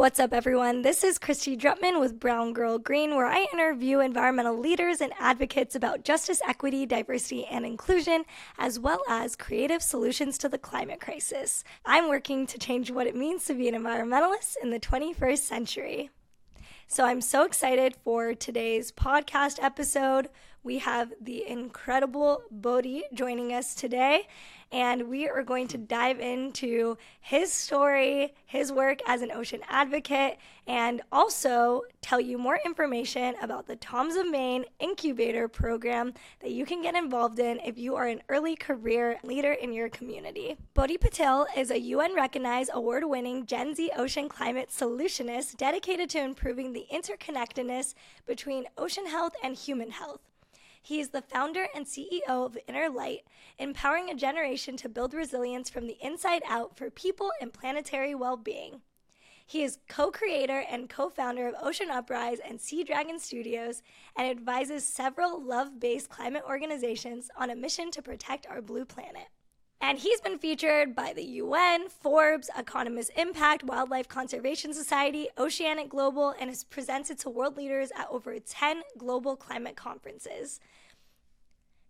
What's up, everyone? This is Kristy Drutman with Brown Girl Green, where I interview environmental leaders and advocates about justice, equity, diversity, and inclusion, as well as creative solutions to the climate crisis. I'm working to change what it means to be an environmentalist in the 21st century. So I'm so excited for today's podcast episode. We have the incredible Bodhi joining us today and we are going to dive into his story, his work as an ocean advocate, and also tell you more information about the Tom's of Maine Incubator Program that you can get involved in if you are an early career leader in your community. Bodhi Patil is a UN recognized award winning Gen Z ocean climate solutionist dedicated to improving the interconnectedness between ocean health and human health. He is the founder and CEO of Inner Light, empowering a generation to build resilience from the inside out for people and planetary well being. He is co creator and co founder of Ocean Uprise and Sea Dragon Studios and advises several love based climate organizations on a mission to protect our blue planet. And he's been featured by the UN, Forbes, Economist Impact, Wildlife Conservation Society, Oceanic Global, and has presented to world leaders at over 10 global climate conferences.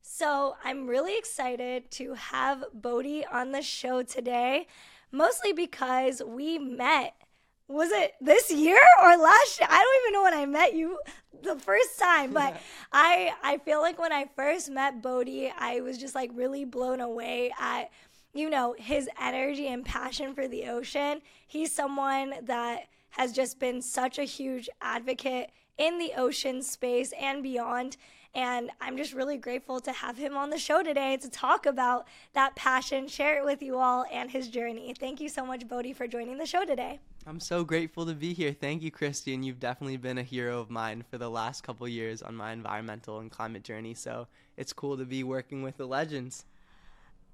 So I'm really excited to have Bodhi on the show today, mostly because we met. Was it this year or last year? I don't even know when I met you the first time, but I I feel like when I first met Bodhi, I was just like really blown away at you know his energy and passion for the ocean. He's someone that has just been such a huge advocate in the ocean space and beyond. And I'm just really grateful to have him on the show today to talk about that passion, share it with you all, and his journey. Thank you so much, Bodhi, for joining the show today. I'm so grateful to be here. Thank you, Christian. You've definitely been a hero of mine for the last couple years on my environmental and climate journey. So it's cool to be working with the legends.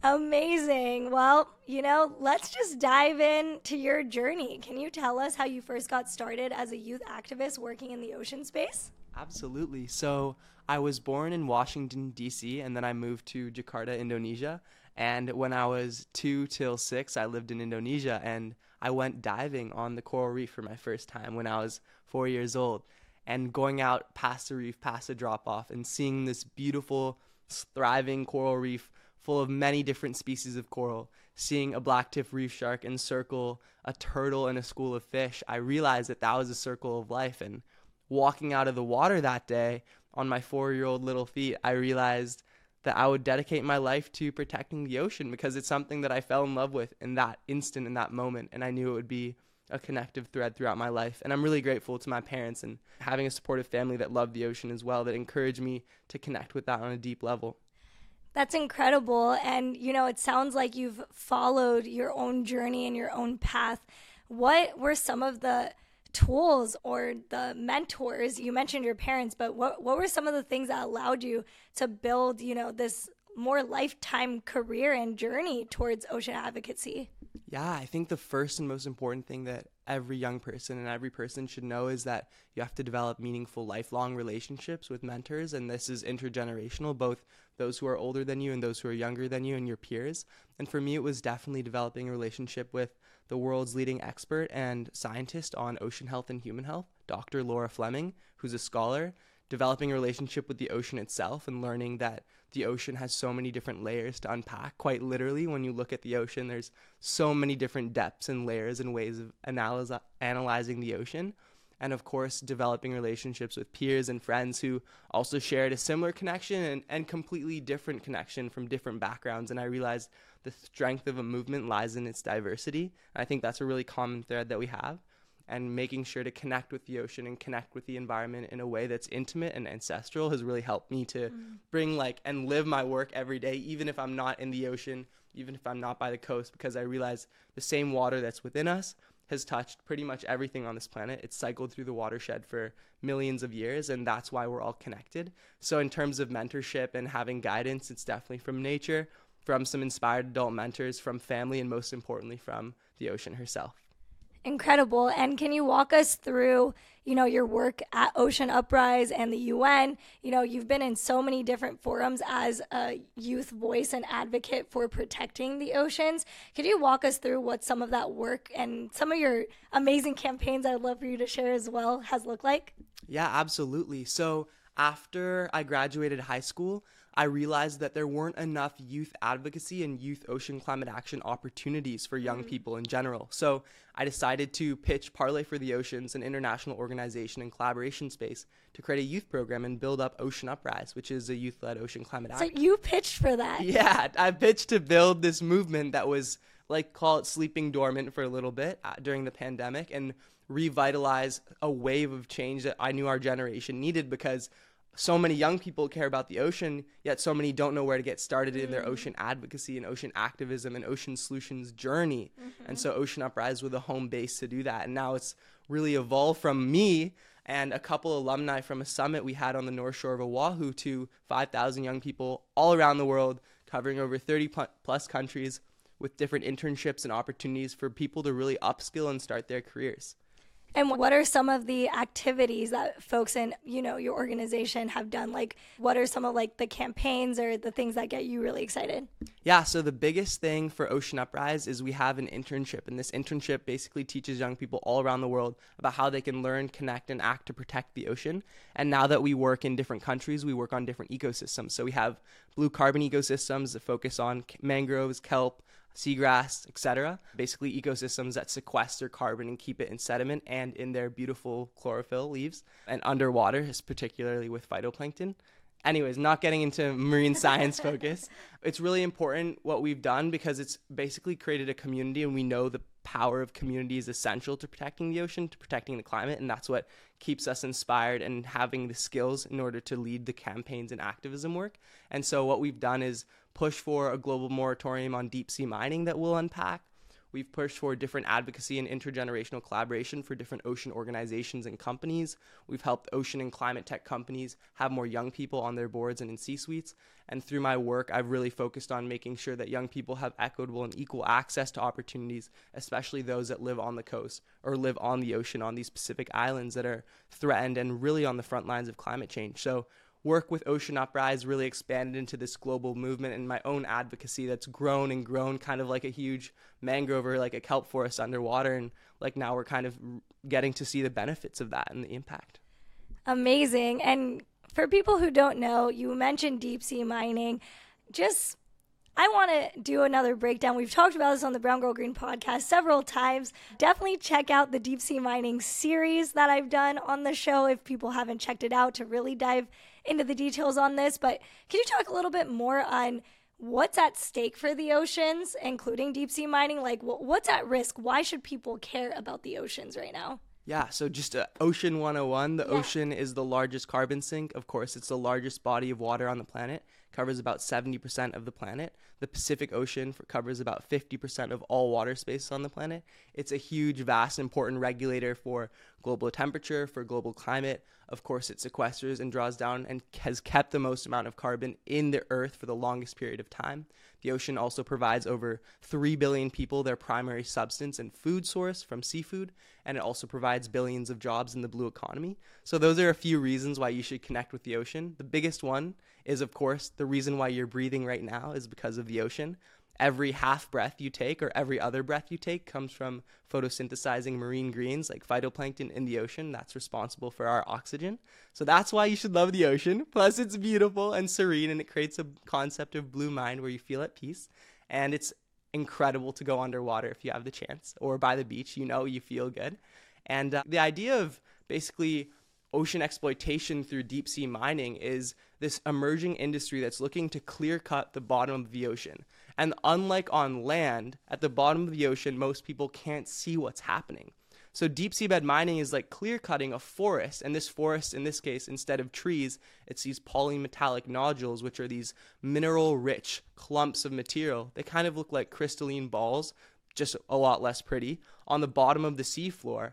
Amazing. Well, you know, let's just dive into your journey. Can you tell us how you first got started as a youth activist working in the ocean space? Absolutely. So, I was born in Washington, D.C., and then I moved to Jakarta, Indonesia. And when I was two till six, I lived in Indonesia and I went diving on the coral reef for my first time when I was four years old. And going out past the reef, past the drop off, and seeing this beautiful, thriving coral reef full of many different species of coral, seeing a blacktip reef shark encircle a turtle and a school of fish, I realized that that was a circle of life. And walking out of the water that day on my four year old little feet, I realized that I would dedicate my life to protecting the ocean because it's something that I fell in love with in that instant, in that moment. And I knew it would be a connective thread throughout my life. And I'm really grateful to my parents and having a supportive family that loved the ocean as well, that encouraged me to connect with that on a deep level. That's incredible. And, you know, it sounds like you've followed your own journey and your own path. What were some of the tools or the mentors you mentioned your parents but what what were some of the things that allowed you to build you know this more lifetime career and journey towards ocean advocacy? Yeah i think the first and most important thing that every young person and every person should know is that you have to develop meaningful lifelong relationships with mentors and this is intergenerational both those who are older than you and those who are younger than you and your peers. And for me it was definitely developing a relationship with the world's leading expert and scientist on ocean health and human health, Dr. Lora Fleming, who's a scholar, developing a relationship with the ocean itself and learning that the ocean has so many different layers to unpack. Quite literally, when you look at the ocean, there's so many different depths and layers and ways of analyze- analyzing the ocean. And of course, developing relationships with peers and friends who also shared a similar connection and, and completely different connection from different backgrounds. And I realized the strength of a movement lies in its diversity. And I think that's a really common thread that we have. And making sure to connect with the ocean and connect with the environment in a way that's intimate and ancestral has really helped me to mm. bring like and live my work every day, even if I'm not in the ocean, even if I'm not by the coast, because I realize the same water that's within us has touched pretty much everything on this planet. It's cycled through the watershed for millions of years, and that's why we're all connected. So, in terms of mentorship and having guidance, it's definitely from nature, from some inspired adult mentors, from family, and most importantly, from the ocean herself. Incredible. And can you walk us through, you know, your work at Ocean Uprise and the UN? You know, you've been in so many different forums as a youth voice and advocate for protecting the oceans. Could you walk us through what some of that work and some of your amazing campaigns I'd love for you to share as well has looked like? Yeah, absolutely. So, after I graduated high school, I realized that there weren't enough youth advocacy and youth ocean climate action opportunities for young mm-hmm. people in general. So I decided to pitch Parlay for the Oceans, an international organization and collaboration space, to create a youth program and build up Ocean Uprise, which is a youth led ocean climate action. So you pitched for that? Yeah, I pitched to build this movement that was like call it sleeping dormant for a little bit uh, during the pandemic and revitalize a wave of change that I knew our generation needed because so many young people care about the ocean, yet so many don't know where to get started in their mm. ocean advocacy and ocean activism and ocean solutions journey. Mm-hmm. And so Ocean Uprise was a home base to do that. And now it's really evolved from me and a couple alumni from a summit we had on the North Shore of Oahu to 5,000 young people all around the world, covering over 30 plus countries with different internships and opportunities for people to really upskill and start their careers. And what are some of the activities that folks in, you know, your organization have done? Like what are some of like the campaigns or the things that get you really excited? Yeah, so the biggest thing for Ocean Uprise is we have an internship and this internship basically teaches young people all around the world about how they can learn, connect and act to protect the ocean. And now that we work in different countries, we work on different ecosystems. So we have blue carbon ecosystems that focus on mangroves, kelp, seagrass, etc. Basically, ecosystems that sequester carbon and keep it in sediment and in their beautiful chlorophyll leaves, and underwater, particularly with phytoplankton. Anyways, not getting into marine science focus, it's really important what we've done because it's basically created a community, and we know the power of community is essential to protecting the ocean, to protecting the climate, and that's what keeps us inspired and having the skills in order to lead the campaigns and activism work. And so, what we've done is push for a global moratorium on deep sea mining that we'll unpack. We've pushed for different advocacy and intergenerational collaboration for different ocean organizations and companies. We've helped ocean and climate tech companies have more young people on their boards and in C suites. And through my work, I've really focused on making sure that young people have equitable and equal access to opportunities, especially those that live on the coast or live on the ocean on these Pacific islands that are threatened and really on the front lines of climate change. So work with Ocean Uprise really expanded into this global movement and my own advocacy that's grown and grown kind of like a huge mangrove or like a kelp forest underwater. And like now we're kind of getting to see the benefits of that and the impact. Amazing. And for people who don't know, you mentioned deep sea mining. Just I want to do another breakdown. We've talked about this on the Brown Girl Green podcast several times. Definitely check out the deep sea mining series that I've done on the show if people haven't checked it out to really dive into the details on this. But can you talk a little bit more on what's at stake for the oceans, including deep sea mining? Like, what's at risk? Why should people care about the oceans right now? Yeah, so just uh, Ocean 101. The yeah. ocean is the largest carbon sink. Of course, it's the largest body of water on the planet, covers about 70% of the planet. The Pacific Ocean covers about 50% of all water space on the planet. It's a huge, vast, important regulator for global temperature, for global climate. Of course, it sequesters and draws down and has kept the most amount of carbon in the earth for the longest period of time. The ocean also provides over 3 billion people their primary substance and food source from seafood, and it also provides billions of jobs in the blue economy. So, those are a few reasons why you should connect with the ocean. The biggest one is, of course, the reason why you're breathing right now is because of the ocean. Every half breath you take or every other breath you take comes from photosynthesizing marine greens like phytoplankton in the ocean. That's responsible for our oxygen. So that's why you should love the ocean. Plus it's beautiful and serene and it creates a concept of blue mind where you feel at peace. And it's incredible to go underwater if you have the chance or by the beach you know you feel good. And uh, the idea of basically ocean exploitation through deep sea mining is this emerging industry that's looking to clear cut the bottom of the ocean and unlike on land, at the bottom of the ocean, most people can't see what's happening. So deep seabed mining is like clear cutting a forest, and this forest, in this case, instead of trees, it's these polymetallic nodules, which are these mineral-rich clumps of material. They kind of look like crystalline balls, just a lot less pretty, on the bottom of the seafloor.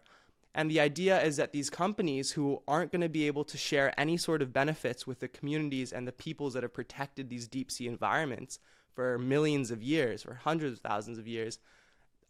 And the idea is that these companies who aren't going to be able to share any sort of benefits with the communities and the peoples that have protected these deep sea environments for millions of years or hundreds of thousands of years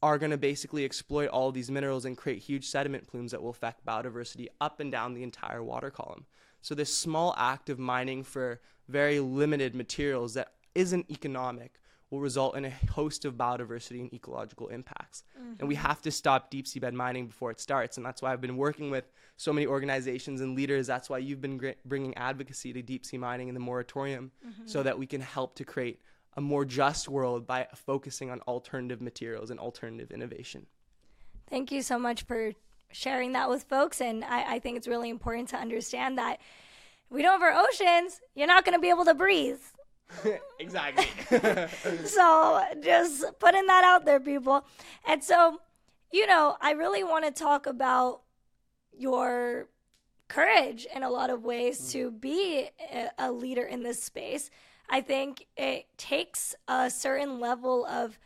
are going to basically exploit all these minerals and create huge sediment plumes that will affect biodiversity up and down the entire water column. So, this small act of mining for very limited materials that isn't economic will result in a host of biodiversity and ecological impacts. Mm-hmm. And we have to stop deep seabed mining before it starts. And that's why I've been working with so many organizations and leaders. That's why you've been gr- bringing advocacy to deep sea mining in the moratorium mm-hmm. so that we can help to create a more just world by focusing on alternative materials and alternative innovation. Thank you so much for sharing that with folks. And I, I think it's really important to understand that we don't have our oceans, you're not going to be able to breathe. exactly. so just putting that out there, people. And so, you know, I really want to talk about your courage in a lot of ways mm. to be a, leader in this space. I think it takes a certain level of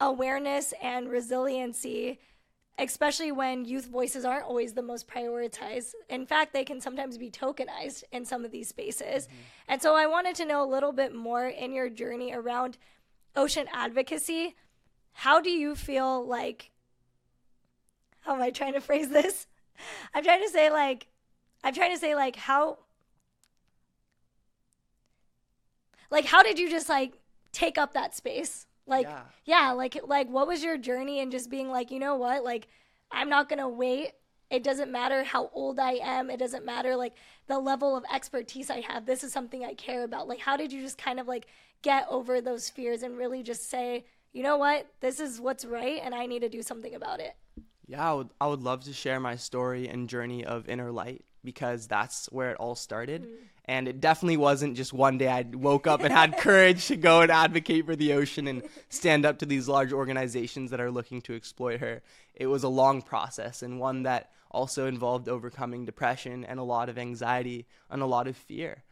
awareness and resiliency especially when youth voices aren't always the most prioritized. In fact, they can sometimes be tokenized in some of these spaces. Mm-hmm. And so I wanted to know a little bit more in your journey around ocean advocacy. How do you feel like how am I trying to phrase this? I'm trying to say like I'm trying to say like how like how did you just like take up that space? Like yeah. yeah, like like what was your journey and just being like, you know what? Like I'm not going to wait. It doesn't matter how old I am. It doesn't matter like the level of expertise I have. This is something I care about. Like how did you just kind of like get over those fears and really just say, "You know what? This is what's right and I need to do something about it." Yeah, I would I would love to share my story and journey of inner light because that's where it all started. Mm. And it definitely wasn't just one day I woke up and had courage to go and advocate for the ocean and stand up to these large organizations that are looking to exploit her. It was a long process and one that also involved overcoming depression and a lot of anxiety and a lot of fear.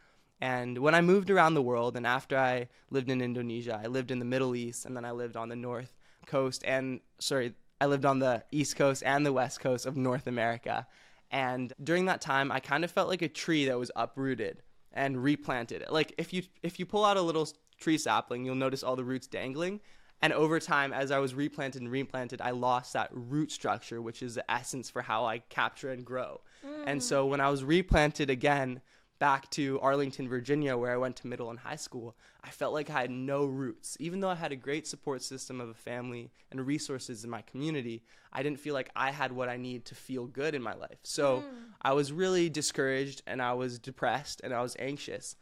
And when I moved around the world, and after I lived in Indonesia, I lived in the Middle East, and then I lived on the North Coast, and sorry, I lived on the East Coast and the West Coast of North America. And during that time, I kind of felt like a tree that was uprooted and replanted. Like if you if you pull out a little tree sapling, you'll notice all the roots dangling. And over time, as I was replanted and replanted, I lost that root structure, which is the essence for how I capture and grow. Mm. And so when I was replanted again, back to Arlington, Virginia, where I went to middle and high school, I felt like I had no roots. Even though I had a great support system of a family and resources in my community, I didn't feel like I had what I need to feel good in my life. So mm. I was really discouraged and I was depressed and I was anxious.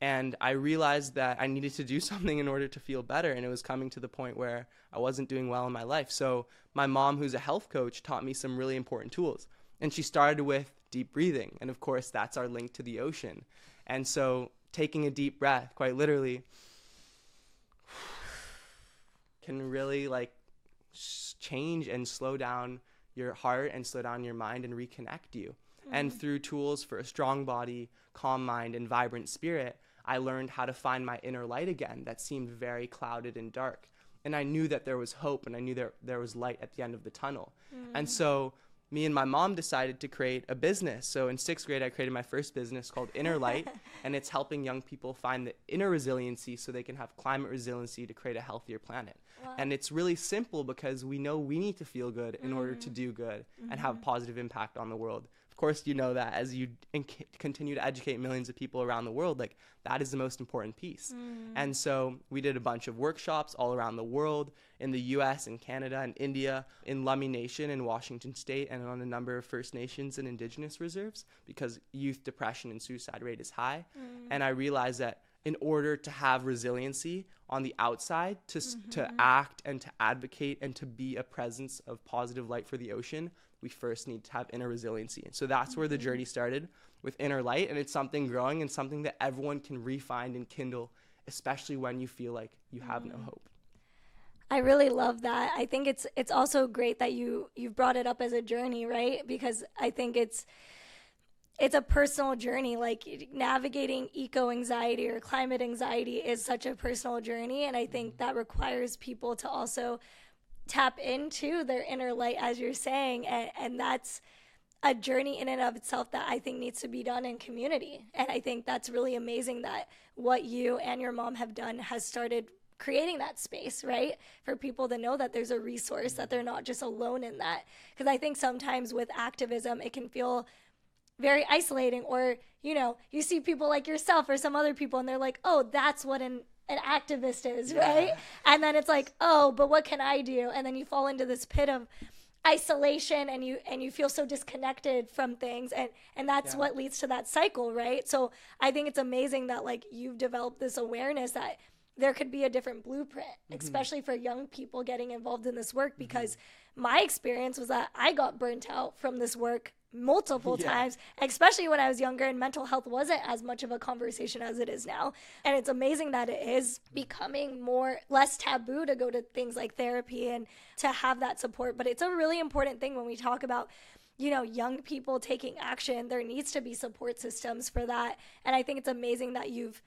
And I realized that I needed to do something in order to feel better. And it was coming to the point where I wasn't doing well in my life. So my mom, who's a health coach, taught me some really important tools. And she started with deep breathing. And of course, that's our link to the ocean. And so, taking a deep breath, quite literally, can really like change and slow down your heart and slow down your mind and reconnect you. Mm. And through tools for a strong body, calm mind, and vibrant spirit, I learned how to find my inner light again that seemed very clouded and dark. And I knew that there was hope and I knew there, there was light at the end of the tunnel. Mm. And so me and my mom decided to create a business. So in sixth grade, I created my first business called Inner Light, and it's helping young people find the inner resiliency so they can have climate resiliency to create a healthier planet. Wow. And it's really simple because we know we need to feel good in mm-hmm. order to mm-hmm. do good mm-hmm. and have a mm-hmm. positive impact on the world of course you know that as you inc- continue to educate millions of people around the world like that is the most important piece mm. and so we did a bunch of workshops all around the world in the us and canada and india in lummi nation in washington state and on a number of first nations and indigenous reserves because youth depression and suicide rate is high mm. and i realized that in order to have resiliency on the outside to, mm-hmm. to act and to advocate and to be a presence of positive light for the ocean we first need to have inner resiliency. And so that's where the mm-hmm. journey started with inner light. And it's something growing and something that everyone can refine and kindle, especially when you feel like you have no mm. hope. I really love that. I think it's it's also great that you you've brought it up as a journey, right? Because I think it's it's a personal journey like navigating eco anxiety or climate anxiety is such a personal journey and I think mm-hmm. that requires people to also tap into their inner light as you're saying and, and that's a journey in and of itself that I think needs to be done in community. And I think that's really amazing that what you and your mom have done has started creating that space, right? For people to know that there's a resource, that they're not just alone in that. Because I think sometimes with activism, it can feel very isolating, or, you know, you see people like yourself or some other people, and they're like, oh, that's what an an activist is, yeah. right? And then it's like, oh, but what can I do? And then you fall into this pit of isolation and you and you feel so disconnected from things and and that's yeah. what leads to that cycle right so i think it's amazing that like you've developed this awareness that there could be a different blueprint mm-hmm. especially for young people getting involved in this work mm-hmm. because mm-hmm. my experience was that i got burnt out from this work multiple yeah. times, especially when I was younger and mental health wasn't as much of a conversation as it is now. And it's amazing that it is becoming more less taboo to go to things like therapy and to have that support. But it's a really important thing when we talk about you know, young people taking action, there needs to be support systems for that. And I think it's amazing that you've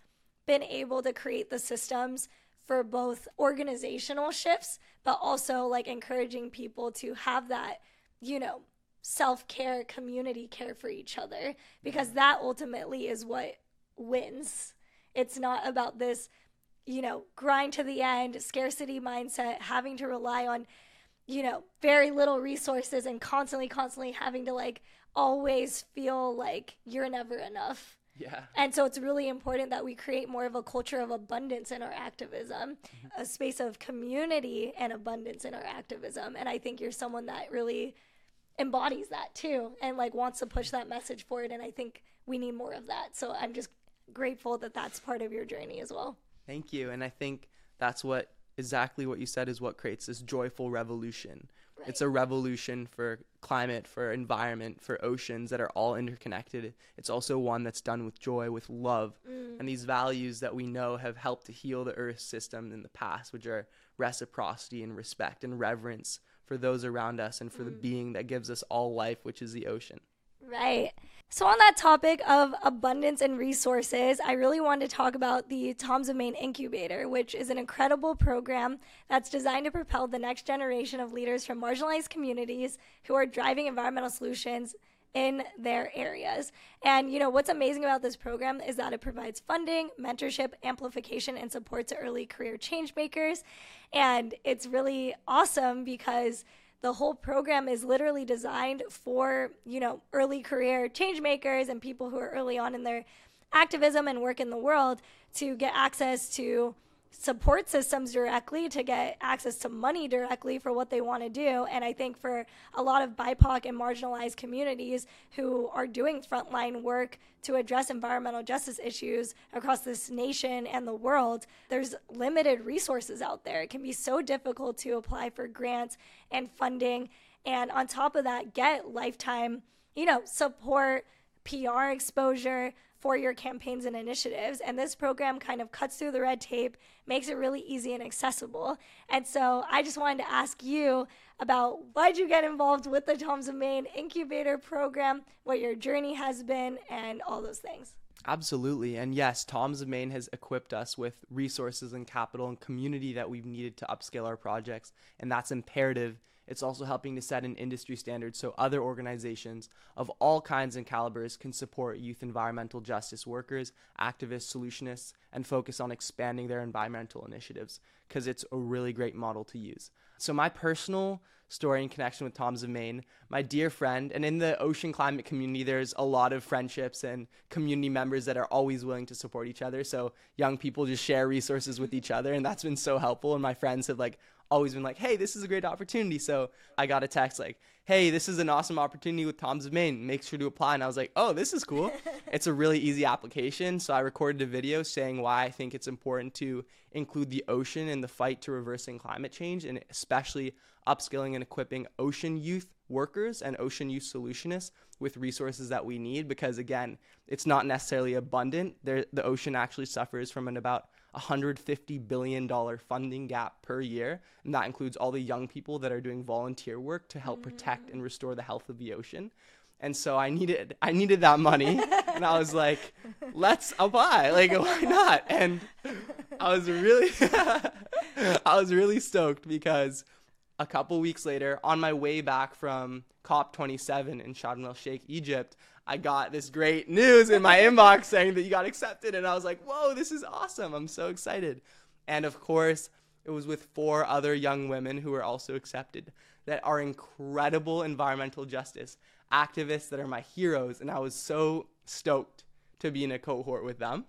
been able to create the systems for both organizational shifts, but also like encouraging people to have that, you know, self care, community care for each other, because that ultimately is what wins. It's not about this, you know, grind to the end, scarcity mindset, having to rely on, you know, very little resources and constantly, constantly having to like always feel like you're never enough. Yeah. And so it's really important that we create more of a culture of abundance in our activism, mm-hmm. a space of community and abundance in our activism. And I think you're someone that really embodies that too and like wants to push that message forward and i think we need more of that. So i'm just grateful that that's part of your journey as well. Thank you. And i think that's what exactly what you said is what creates this joyful revolution. Right. it's a revolution for climate for environment for oceans that are all interconnected. It's also one that's done with joy with love. Mm. and these values that we know have helped to heal the earth system in the past which are reciprocity and respect and reverence for those around us and for mm. the being that gives us all life, which is the ocean. Right. So, on that topic of abundance and resources, I really wanted to talk about the Tom's of Maine Incubator, which is an incredible program that's designed to propel the next generation of leaders from marginalized communities who are driving environmental solutions in their areas. And you know, what's amazing about this program is that it provides funding, mentorship, amplification, and support to early career change makers. And it's really awesome because the whole program is literally designed for, you know, early career change makers and people who are early on in their activism and work in the world to get access to support systems directly to get access to money directly for what they want to do. And I think for a lot of BIPOC and marginalized communities who are doing frontline work to address environmental justice issues across this nation and the world, there's limited resources out there. It can be so difficult to apply for grants and funding. And on top of that, get lifetime, you know, support, PR exposure for your campaigns and initiatives. And this program kind of cuts through the red tape, makes it really easy and accessible. And so I just wanted to ask you about why'd you get involved with the Tom's of Maine Incubator Program, what your journey has been, and all those things. Absolutely. And yes, Tom's of Maine has equipped us with resources and capital and community that we've needed to upscale our projects. And that's imperative it's also helping to set an industry standard so other organizations of all kinds and calibers can support youth environmental justice workers, activists, solutionists, and focus on expanding their environmental initiatives because it's a really great model to use. So, my personal story in connection with Tom's of Maine, my dear friend, and in the ocean climate community, there's a lot of friendships and community members that are always willing to support each other. So, young people just share resources with each other, and that's been so helpful. And my friends have like always been like, hey, this is a great opportunity. So I got a text like, hey, this is an awesome opportunity with Tom's of Maine. Make sure to apply. And I was like, oh, this is cool. it's a really easy application. So I recorded a video saying why I think it's important to include the ocean in the fight to reversing climate change and especially upskilling and equipping ocean youth workers and ocean youth solutionists with resources that we need because again it's not necessarily abundant there, the ocean actually suffers from an about $150 billion funding gap per year. And that includes all the young people that are doing volunteer work to help protect mm. and restore the health of the ocean. And so I needed I needed that money and I was like, let's apply. Like why not? And I was really I was really stoked because a couple weeks later, on my way back from COP27 in Sharm el Sheikh, Egypt, I got this great news in my inbox saying that you got accepted. And I was like, whoa, this is awesome. I'm so excited. And of course, it was with four other young women who were also accepted that are incredible environmental justice activists that are my heroes. And I was so stoked to be in a cohort with them.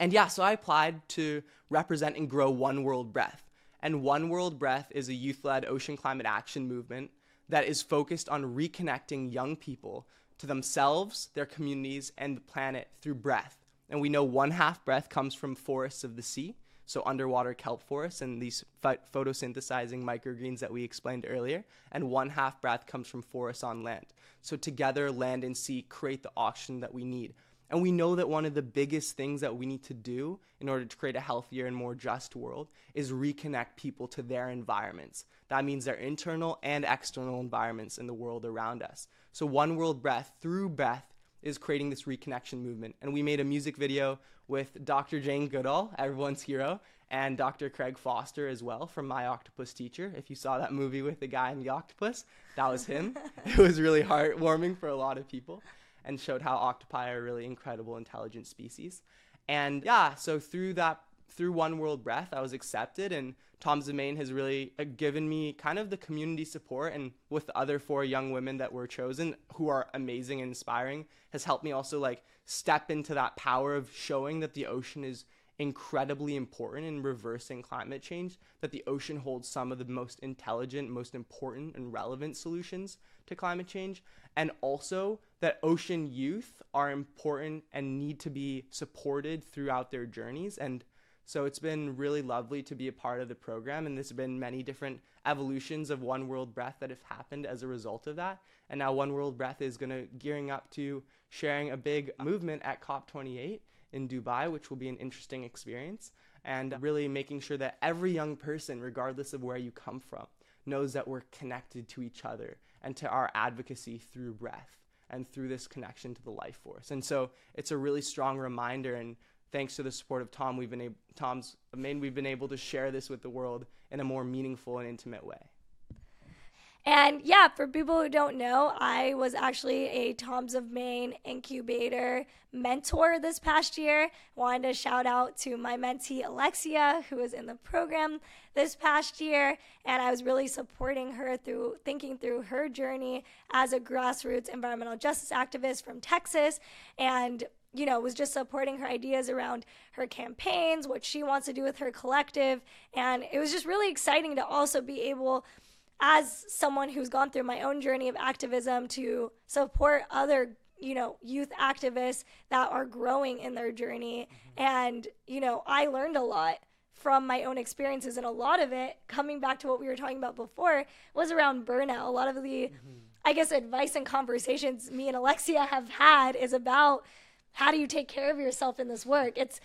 And yeah, so I applied to represent and grow One World Breath. And One World Breath is a youth led ocean climate action movement that is focused on reconnecting young people to themselves, their communities, and the planet through breath. And we know one half breath comes from forests of the sea, so underwater kelp forests and these ph- photosynthesizing microgreens that we explained earlier, and one half breath comes from forests on land. So together, land and sea create the oxygen that we need. And we know that one of the biggest things that we need to do in order to create a healthier and more just world is reconnect people to their environments. That means their internal and external environments in the world around us. So, One World Breath, through breath, is creating this reconnection movement. And we made a music video with Dr. Jane Goodall, everyone's hero, and Dr. Craig Foster as well from My Octopus Teacher. If you saw that movie with the guy and the octopus, that was him. it was really heartwarming for a lot of people and showed how octopi are really incredible, intelligent species. And yeah, so through that, through One World Breath, I was accepted, and Tom of Maine has really uh, given me kind of the community support, and with the other four young women that were chosen, who are amazing and inspiring, has helped me also like step into that power of showing that the ocean is incredibly important in reversing climate change, that the ocean holds some of the most intelligent, most important, and relevant solutions to climate change, and also that ocean youth are important and need to be supported throughout their journeys. And so it's been really lovely to be a part of the program, and there's been many different evolutions of One World Breath that have happened as a result of that. And now One World Breath is going to gearing up to sharing a big movement at COP28 in Dubai, which will be an interesting experience, and really making sure that every young person, regardless of where you come from, knows that we're connected to each other and to our advocacy through breath and through this connection to the life force. And so it's a really strong reminder and thanks to the support of Tom, we've been able, Tom's I mean, we've been able to share this with the world in a more meaningful and intimate way. And yeah, for people who don't know, I was actually a Tom's of Maine incubator mentor this past year. Wanted to shout out to my mentee Alexia, who was in the program this past year. And I was really supporting her through thinking through her journey as a grassroots environmental justice activist from Texas. And you know, was just supporting her ideas around her campaigns, what she wants to do with her collective. And it was just really exciting to also be able as someone who's gone through my own journey of activism to support other you know youth activists that are growing in their journey mm-hmm. and you know i learned a lot from my own experiences and a lot of it coming back to what we were talking about before was around burnout a lot of the mm-hmm. i guess advice and conversations me and alexia have had is about how do you take care of yourself in this work it's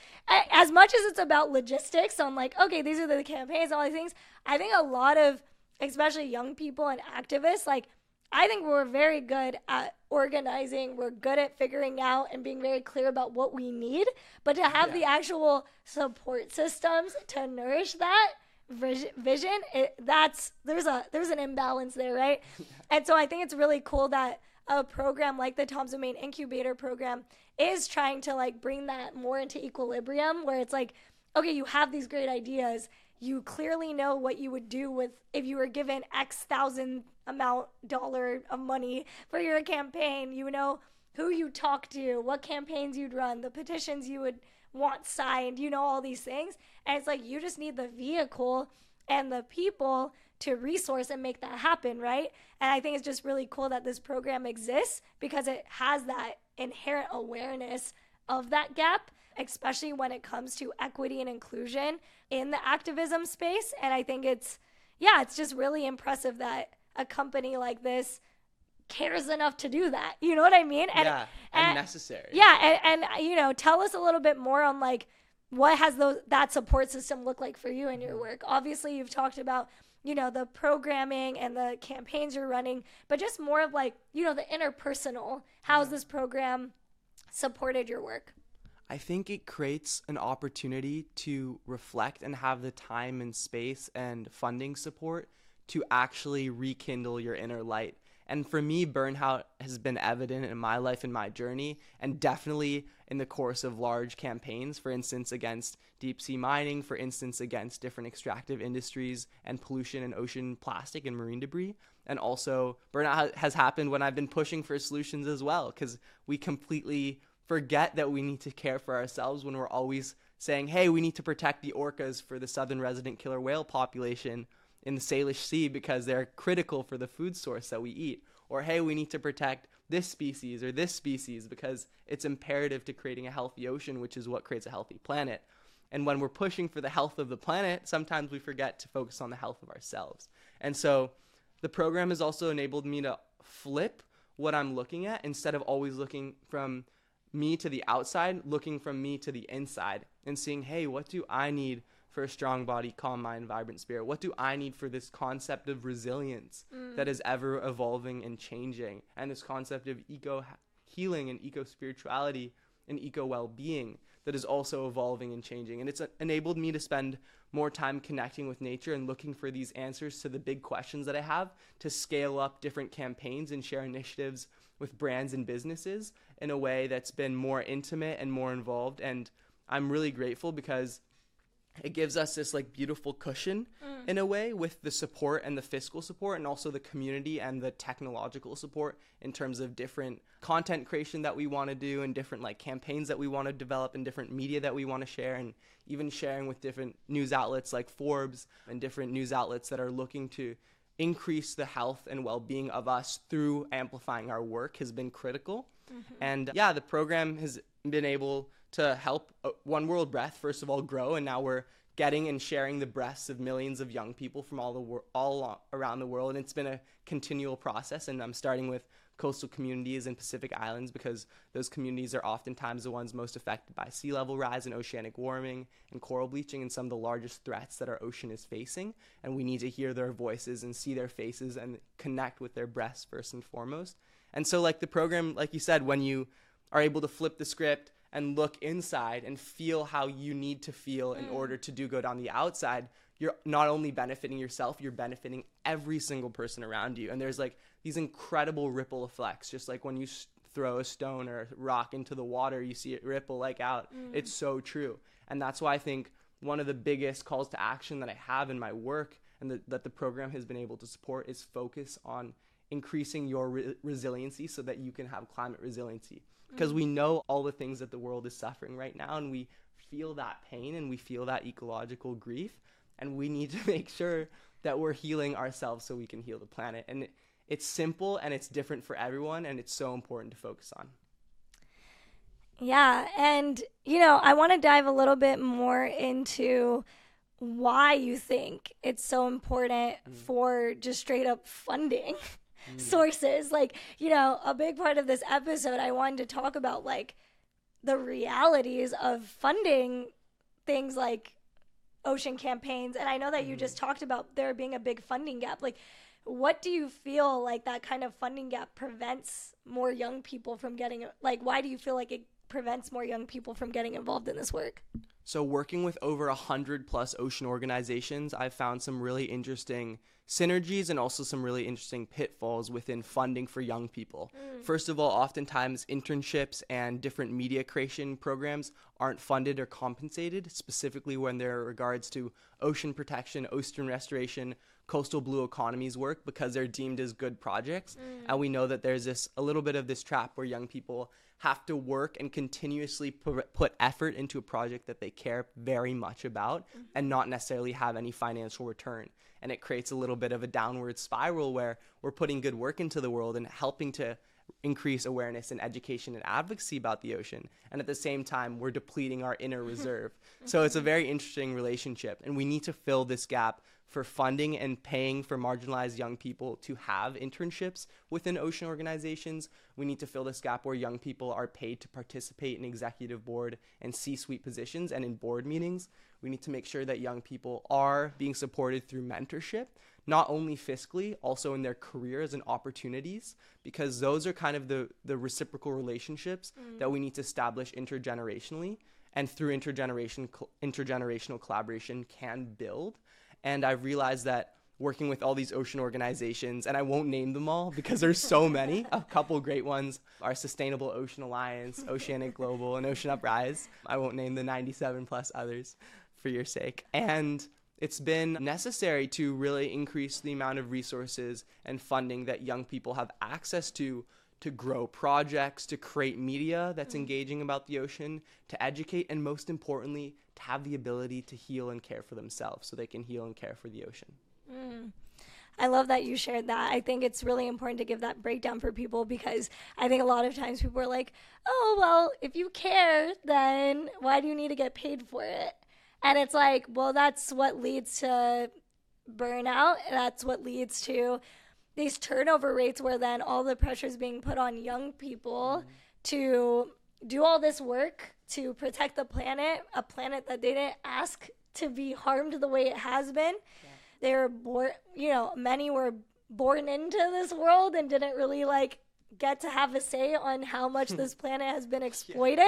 as much as it's about logistics on like okay these are the campaigns all these things i think a lot of especially young people and activists, like I think we're very good at organizing. We're good at figuring out and being very clear about what we need. But to have yeah. the actual support systems to nourish that vision, it, that's there's a there's an imbalance there, right? Yeah. And so I think it's really cool that a program like the Tom's of Maine Incubator Program is trying to like bring that more into equilibrium, where it's like, okay, you have these great ideas you clearly know what you would do with if you were given X thousand amount dollar of money for your campaign. You know who you talk to, what campaigns you'd run, the petitions you would want signed, you know, all these things. And it's like you just need the vehicle and the people to resource and make that happen, right? And I think it's just really cool that this program exists because it has that inherent awareness of that gap especially when it comes to equity and inclusion in the activism space. And I think it's, yeah, it's just really impressive that a company like this cares enough to do that. You know what I mean? And, yeah, and, and necessary. Yeah, and, and you know, tell us a little bit more on like what has those that support system look like for you and your mm-hmm. work. Obviously, you've talked about you know the programming and the campaigns you're running, but just more of like you know the interpersonal. How's mm-hmm. this program supported your work? I think it creates an opportunity to reflect and have the time and space and funding support to actually rekindle your inner light And for me, burnout has been evident in my life and my journey, and definitely in the course of large campaigns, for instance, against deep sea mining, for instance, against different extractive industries and pollution and ocean plastic and marine debris. And also, burnout has happened when I've been pushing for solutions as well, because we completely forget that we need to care for ourselves when we're always saying, hey, we need to protect the orcas for the southern resident killer whale population in the Salish Sea because they're critical for the food source that we eat. Or, hey, we need to protect this species or this species because it's imperative to creating a healthy ocean, which is what creates a healthy planet. And when we're pushing for the health of the planet, sometimes we forget to focus on the health of ourselves. And so the program has also enabled me to flip what I'm looking at instead of always looking from me to the outside, looking from me to the inside and seeing, hey, what do I need for a strong body, calm mind, vibrant spirit? What do I need for this concept of resilience mm. that is ever evolving and changing? And this concept of eco healing and eco spirituality and eco well being that is also evolving and changing. And it's uh, enabled me to spend more time connecting with nature and looking for these answers to the big questions that I have to scale up different campaigns and share initiatives with brands and businesses in a way that's been more intimate and more involved. And I'm really grateful because it gives us this like beautiful cushion mm. in a way with the support and the fiscal support and also the community and the technological support in terms of different content creation that we want to do and different like campaigns that we want to develop and different media that we want to share and even sharing with different news outlets like Forbes and different news outlets that are looking to increase the health and well-being of us through amplifying our work has been critical. Mm-hmm. And yeah, the program has been able to help uh, One World Breath first of all grow, and now we're getting and sharing the breaths of millions of young people from all the wor- all around the world, and it's been a continual process. And I'm starting with coastal communities and Pacific Islands because those communities are oftentimes the ones most affected by sea level rise and oceanic warming and coral bleaching and some of the largest threats that our ocean is facing. And we need to hear their voices and see their faces and connect with their breaths first and foremost. And so, like the program, like you said, when you are able to flip the script and look inside and feel how you need to feel in mm. order to do good on the outside, you're not only benefiting yourself, you're benefiting every single person around you. And there's like these incredible ripple effects, just like when you throw a stone or a rock into the water, you see it ripple like out. Mm. It's so true. And that's why I think one of the biggest calls to action that I have in my work and the, that the program has been able to support is focus on increasing your re- resiliency so that you can have climate resiliency because we know all the things that the world is suffering right now and we feel that pain and we feel that ecological grief and we need to make sure that we're healing ourselves so we can heal the planet. And it, it's simple and it's different for everyone and it's so important to focus on. Yeah and you know i want to dive a little bit more into why you think it's so important mm. for just straight up funding mm. sources. Like, you know, a big part of this episode, I wanted to talk about like the realities of funding things like ocean campaigns. And I know that you just mm. talked about there being a big funding gap. Like, what do you feel like that kind of funding gap prevents more young people from getting like why do you feel like it prevents more young people from getting involved in this work so working with over a hundred plus ocean organizations i've found some really interesting synergies and also some really interesting pitfalls within funding for young people. Mm. First of all, oftentimes internships and different media creation programs aren't funded or compensated, specifically when there are regards to ocean protection, ocean restoration, coastal blue economies work because they're deemed as good projects. Mm. And we know that there's this a little bit of this trap where young people have to work and continuously put effort into a project that they care very much about mm-hmm. and not necessarily have any financial return and it creates a little bit of a downward spiral where we're putting good work into the world and helping to increase awareness and education and advocacy about the ocean and at the same time we're depleting our inner reserve so it's a very interesting relationship and we need to fill this gap for funding and paying for marginalized young people to have internships within ocean organizations. We need to fill this gap where young people are paid to participate in executive board and C suite positions and in board meetings. We need to make sure that young people are being supported through mentorship, not only fiscally, also in their careers and opportunities, because those are kind of the, the reciprocal relationships mm. that we need to establish intergenerationally. And through intergeneration, intergenerational collaboration can build and I've realized that working with all these ocean organizations, and I won't name them all because there's so many. A couple great ones are Sustainable Ocean Alliance, Oceanic Global, and Ocean Uprise. I won't name the 97 plus others for your sake. And it's been necessary to really increase the amount of resources and funding that young people have access to to grow projects, to create media that's mm. engaging about the ocean, to educate, and most importantly, to have the ability to heal and care for themselves so they can heal and care for the ocean. Mm. I love that you shared that. I think it's really important to give that breakdown for people because I think a lot of times people are like, oh, well, if you care, then why do you need to get paid for it? And it's like, well, that's what leads to burnout. That's what leads to these turnover rates where then all the pressure is being put on young people mm-hmm. to do all this work to protect the planet, a planet that they didn't ask to be harmed the way it has been. Yeah. They were born, you know, many were born into this world and didn't really like get to have a say on how much this planet has been exploited.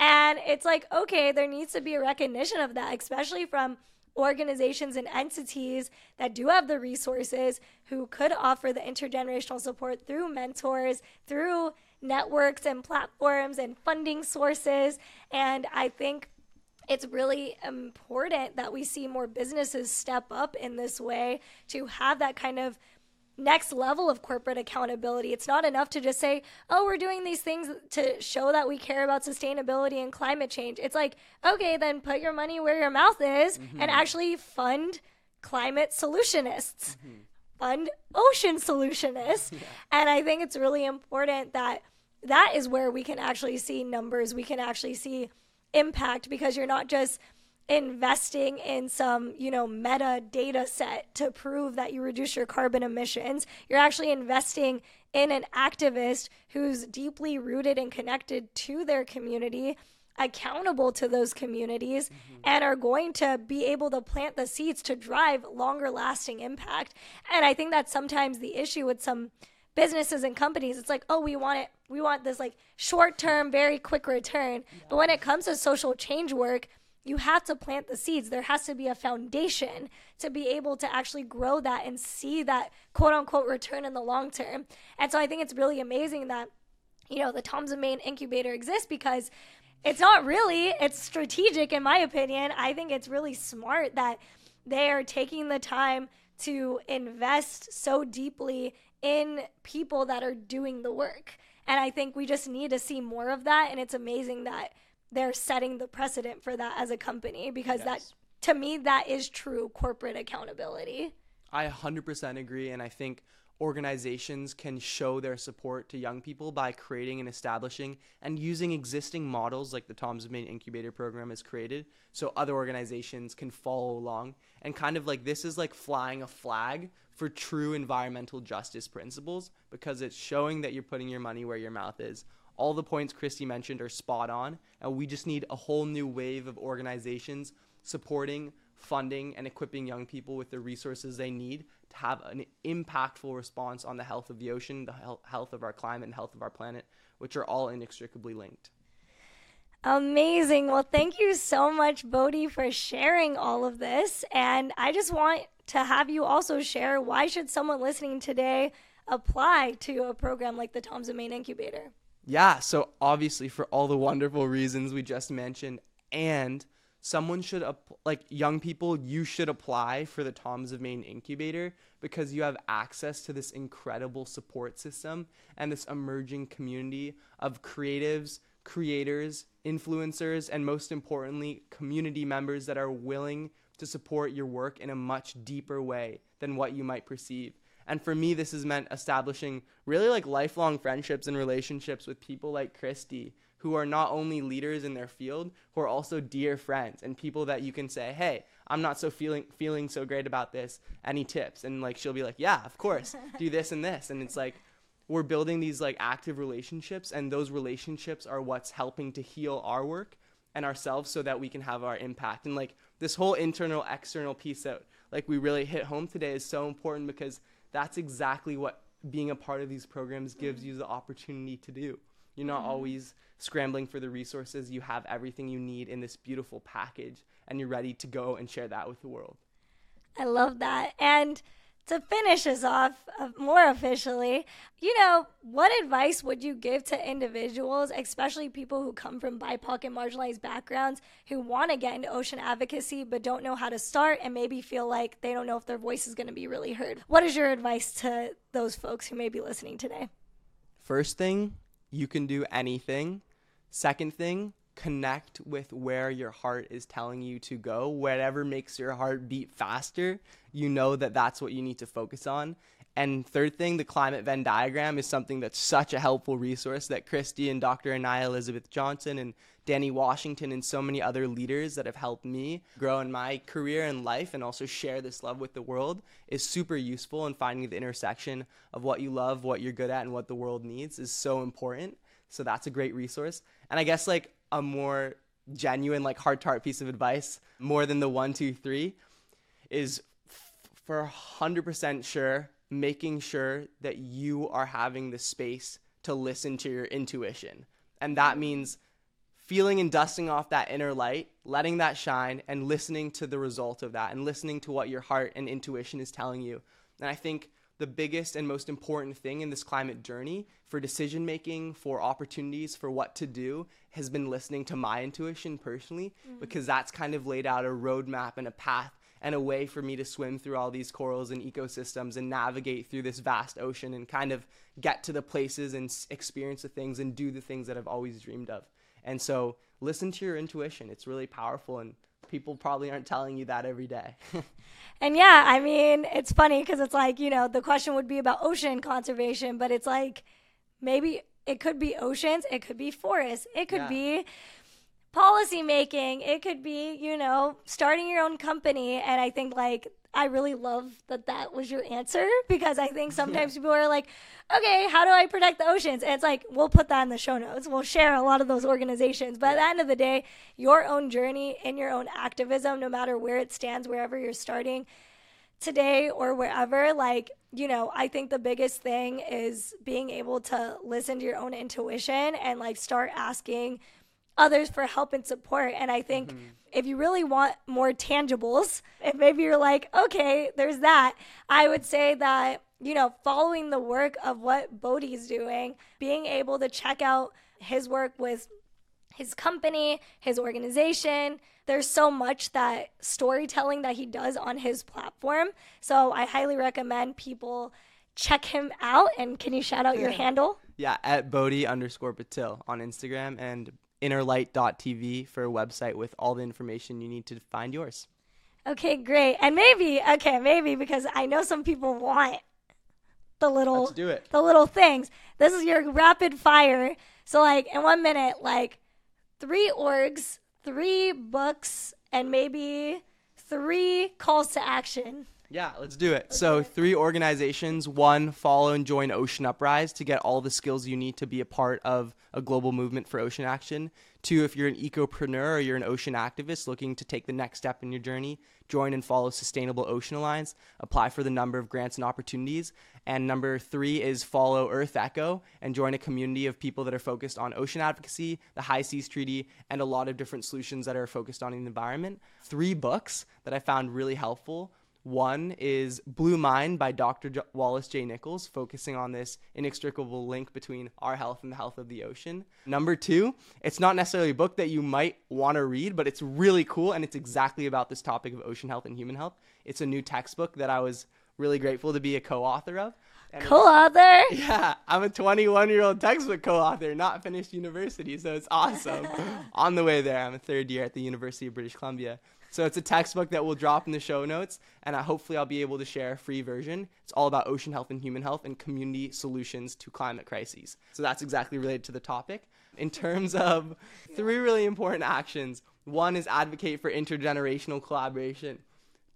Yeah. And it's like, okay, there needs to be a recognition of that, especially from organizations and entities that do have the resources who could offer the intergenerational support through mentors, through networks and platforms and funding sources. And I think it's really important that we see more businesses step up in this way to have that kind of next level of corporate accountability. It's not enough to just say, oh, we're doing these things to show that we care about sustainability and climate change. It's like, okay, then put your money where your mouth is mm-hmm. and actually fund climate solutionists, mm-hmm. fund ocean solutionists. Yeah. And I think it's really important that that is where we can actually see numbers, we can actually see impact because you're not just investing in some, you know, meta data set to prove that you reduce your carbon emissions. You're actually investing in an activist who's deeply rooted and connected to their community, accountable to those communities, mm-hmm. and are going to be able to plant the seeds to drive longer lasting impact. And I think that's sometimes the issue with some businesses and companies. It's like, oh, we want it, we want this like short term, very quick return. Yeah. But when it comes to social change work, you have to plant the seeds. There has to be a foundation to be able to actually grow that and see that quote unquote return in the long term. And so I think it's really amazing that, you know, the Tom's of Maine incubator exists because it's not really, it's strategic in my opinion. I think it's really smart that they are taking the time to invest so deeply in people that are doing the work. And I think we just need to see more of that. And it's amazing that they're setting the precedent for that as a company because yes. that to me that is true corporate accountability. I 100% agree and I think organizations can show their support to young people by creating and establishing and using existing models like the Tom's of Maine Incubator program has created so other organizations can follow along and kind of like this is like flying a flag for true environmental justice principles because it's showing that you're putting your money where your mouth is all the points Kristy mentioned are spot on, and we just need a whole new wave of organizations supporting, funding, and equipping young people with the resources they need to have an impactful response on the health of the ocean, the health of our climate, and health of our planet, which are all inextricably linked. Amazing. Well, thank you so much, Bodhi, for sharing all of this. And I just want to have you also share why should someone listening today apply to a program like the Tom's of Maine Incubator? Yeah, so obviously for all the wonderful reasons we just mentioned and someone should like young people you should apply for the Tom's of Maine incubator because you have access to this incredible support system and this emerging community of creatives, creators, influencers and most importantly community members that are willing to support your work in a much deeper way than what you might perceive. And for me, this has meant establishing really like lifelong friendships and relationships with people like Kristy, who are not only leaders in their field, who are also dear friends and people that you can say, "Hey, I'm not so feeling feeling so great about this. Any tips?" And like she'll be like, "Yeah, of course. Do this and this." And it's like we're building these like active relationships and those relationships are what's helping to heal our work and ourselves so that we can have our impact. And like this whole internal external piece that like we really hit home today is so important because that's exactly what being a part of these programs gives you the opportunity to do. You're not mm-hmm. always scrambling for the resources. You have everything you need in this beautiful package, and you're ready to go and share that with the world. I love that. And to finish us off uh, more officially, you know, what advice would you give to individuals, especially people who come from BIPOC and marginalized backgrounds, who want to get into ocean advocacy but don't know how to start and maybe feel like they don't know if their voice is going to be really heard? What is your advice to those folks who may be listening today? First thing, you can do anything. Second thing, connect with where your heart is telling you to go. Whatever makes your heart beat faster, you know that that's what you need to focus on. And third thing, the climate Venn diagram is something that's such a helpful resource that Kristy and Dr. Ayana Elizabeth Johnson and Danni Washington and so many other leaders that have helped me grow in my career and life and also share this love with the world is super useful in finding the intersection of what you love, what you're good at, and what the world needs is so important. So that's a great resource. And I guess like a more genuine, like heart to heart piece of advice, more than the one, two, three, is f- for 100% sure making sure that you are having the space to listen to your intuition. And that means feeling and dusting off that inner light, letting that shine, and listening to the result of that, and listening to what your heart and intuition is telling you. And I think the biggest and most important thing in this climate journey for decision making, for opportunities, for what to do has been listening to my intuition personally, mm-hmm. because that's kind of laid out a roadmap and a path and a way for me to swim through all these corals and ecosystems and navigate through this vast ocean and kind of get to the places and experience the things and do the things that I've always dreamed of. And so listen to your intuition. It's really powerful and people probably aren't telling you that every day. and yeah, I mean, it's funny because it's like, you know, the question would be about ocean conservation, but it's like maybe it could be oceans, it could be forests, it could yeah. be policy making. It could be, you know, starting your own company. And I think like I really love that that was your answer because I think sometimes yeah. people are like, okay, how do I protect the oceans? And it's like, we'll put that in the show notes. We'll share a lot of those organizations. But at the end of the day, your own journey in your own activism, no matter where it stands, wherever you're starting today or wherever, like, you know, I think the biggest thing is being able to listen to your own intuition and like start asking others for help and support. And I think mm-hmm. if you really want more tangibles, if maybe you're like, okay, there's that, I would say that, you know, following the work of what Bodhi's doing, being able to check out his work with his company, his organization. There's so much that storytelling that he does on his platform. So I highly recommend people check him out. And can you shout out your handle? Yeah, at Bodhi underscore Patil on Instagram and innerlight.tv for a website with all the information you need to find yours. Okay, great. And maybe, okay, maybe because I know some people want the little Let's do it. the little things. This is your rapid fire. So like in 1 minute like three orgs, three books and maybe three calls to action. Yeah, let's do it. Okay. So, three organizations. One, follow and join Ocean Uprise to get all the skills you need to be a part of a global movement for ocean action. Two, if you're an ecopreneur or you're an ocean activist looking to take the next step in your journey, join and follow Sustainable Ocean Alliance. Apply for the number of grants and opportunities. And number three is follow Earth Echo and join a community of people that are focused on ocean advocacy, the High Seas Treaty, and a lot of different solutions that are focused on the environment. Three books that I found really helpful one is Blue Mind by Dr. J- Wallace J. Nichols, focusing on this inextricable link between our health and the health of the ocean. Number two, it's not necessarily a book that you might want to read, but it's really cool and it's exactly about this topic of ocean health and human health. It's a new textbook that I was really grateful to be a co author of. And co-author? Yeah, I'm a 21 year old textbook co-author, not finished university, so it's awesome. On the way there, I'm a third year at the University of British Columbia. So it's a textbook that we'll drop in the show notes, and I, hopefully I'll be able to share a free version. It's all about ocean health and human health and community solutions to climate crises. So that's exactly related to the topic. In terms of three really important actions, one is advocate for intergenerational collaboration.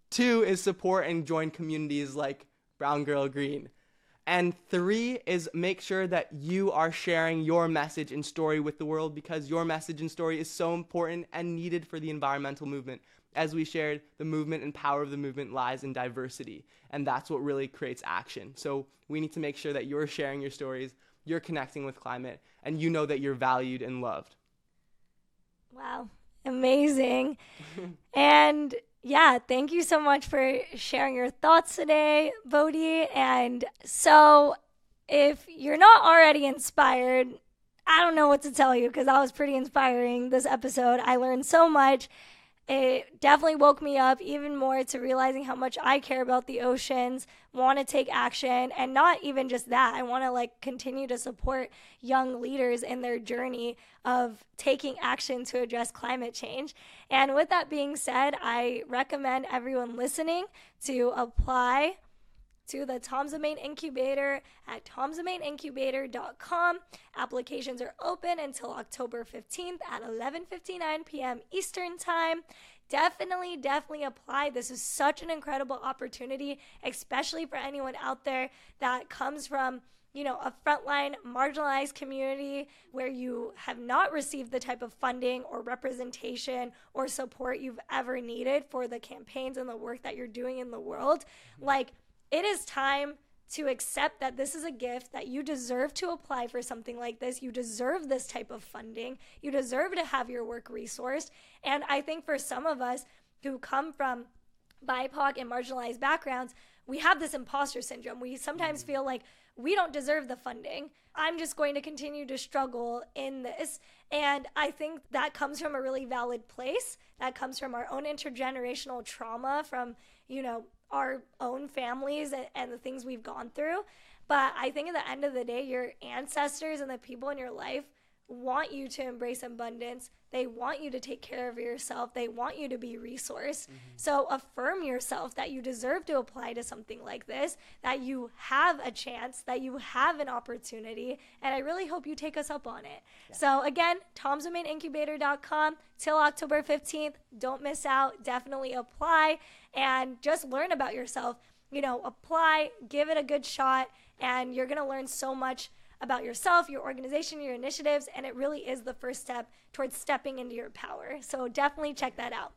Two is support and join communities like Brown Girl Green. And three is make sure that you are sharing your message and story with the world because your message and story is so important and needed for the environmental movement as we shared, the movement and power of the movement lies in diversity. And that's what really creates action. So we need to make sure that you're sharing your stories, you're connecting with climate, and you know that you're valued and loved. Wow. Amazing. and Yeah, thank you so much for sharing your thoughts today, Bodhi. And so, if you're not already inspired, I don't know what to tell you because that was pretty inspiring this episode. I learned so much it definitely woke me up even more to realizing how much I care about the oceans, want to take action, and not even just that. I want to like continue to support young leaders in their journey of taking action to address climate change. And with that being said, I recommend everyone listening to apply to the Tom's of Maine Incubator at tomsofmaineincubator.com. Applications are open until October 15th at 11:59 p.m. Eastern Time. Definitely, definitely apply. This is such an incredible opportunity, especially for anyone out there that comes from you know, a frontline marginalized community where you have not received the type of funding or representation or support you've ever needed for the campaigns and the work that you're doing in the world. Like, it is time to accept that this is a gift that you deserve to apply for something like this. You deserve this type of funding. You deserve to have your work resourced. And I think for some of us who come from BIPOC and marginalized backgrounds, we have this imposter syndrome. We sometimes mm-hmm. feel like we don't deserve the funding. I'm just going to continue to struggle in this. And I think that comes from a really valid place. That comes from our own intergenerational trauma, from, you know, our own families and, and the things we've gone through. But I think at the end of the day, your ancestors and the people in your life want you to embrace abundance. They want you to take care of yourself. They want you to be resourced. Mm-hmm. So affirm yourself that you deserve to apply to something like this, that you have a chance, that you have an opportunity. And I really hope you take us up on it. Yeah. So again, tomsofmaineincubator.com till October 15th. Don't miss out. Definitely apply and just learn about yourself. You know, apply, give it a good shot, and you're going to learn so much about yourself, your organization, your initiatives, and it really is the first step towards stepping into your power. So definitely check that out.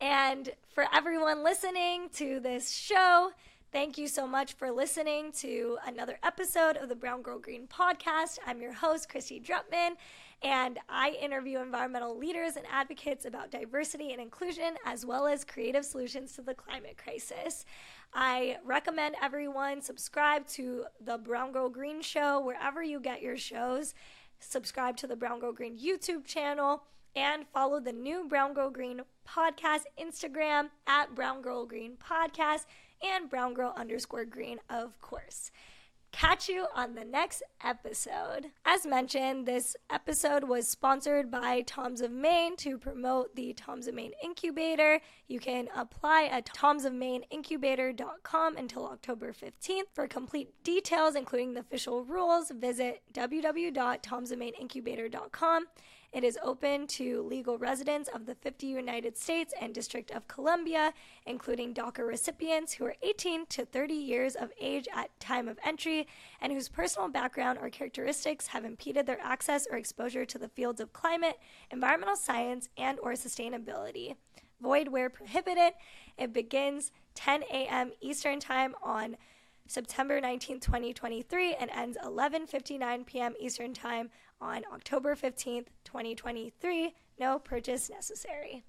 And for everyone listening to this show, thank you so much for listening to another episode of the Brown Girl Green podcast. I'm your host, Kristy Drutman, and I interview environmental leaders and advocates about diversity and inclusion, as well as creative solutions to the climate crisis. I recommend everyone subscribe to the Brown Girl Green Show wherever you get your shows. Subscribe to the Brown Girl Green YouTube channel and follow the new Brown Girl Green podcast Instagram at Brown Girl Green Podcast and Brown Girl underscore Green, of course catch you on the next episode. As mentioned, this episode was sponsored by Tom's of Maine to promote the Tom's of Maine Incubator. You can apply at tomsofmaineincubator.com until October 15th. For complete details, including the official rules, visit www.tomsofmaineincubator.com. It is open to legal residents of the 50 United States and District of Columbia, including DACA recipients who are 18 to 30 years of age at time of entry and whose personal background or characteristics have impeded their access or exposure to the fields of climate, environmental science, and or sustainability. Void where prohibited. It begins 10 a.m. Eastern Time on September 19, 2023 and ends 11:59 p.m. Eastern Time on October 15th, 2023. No purchase necessary.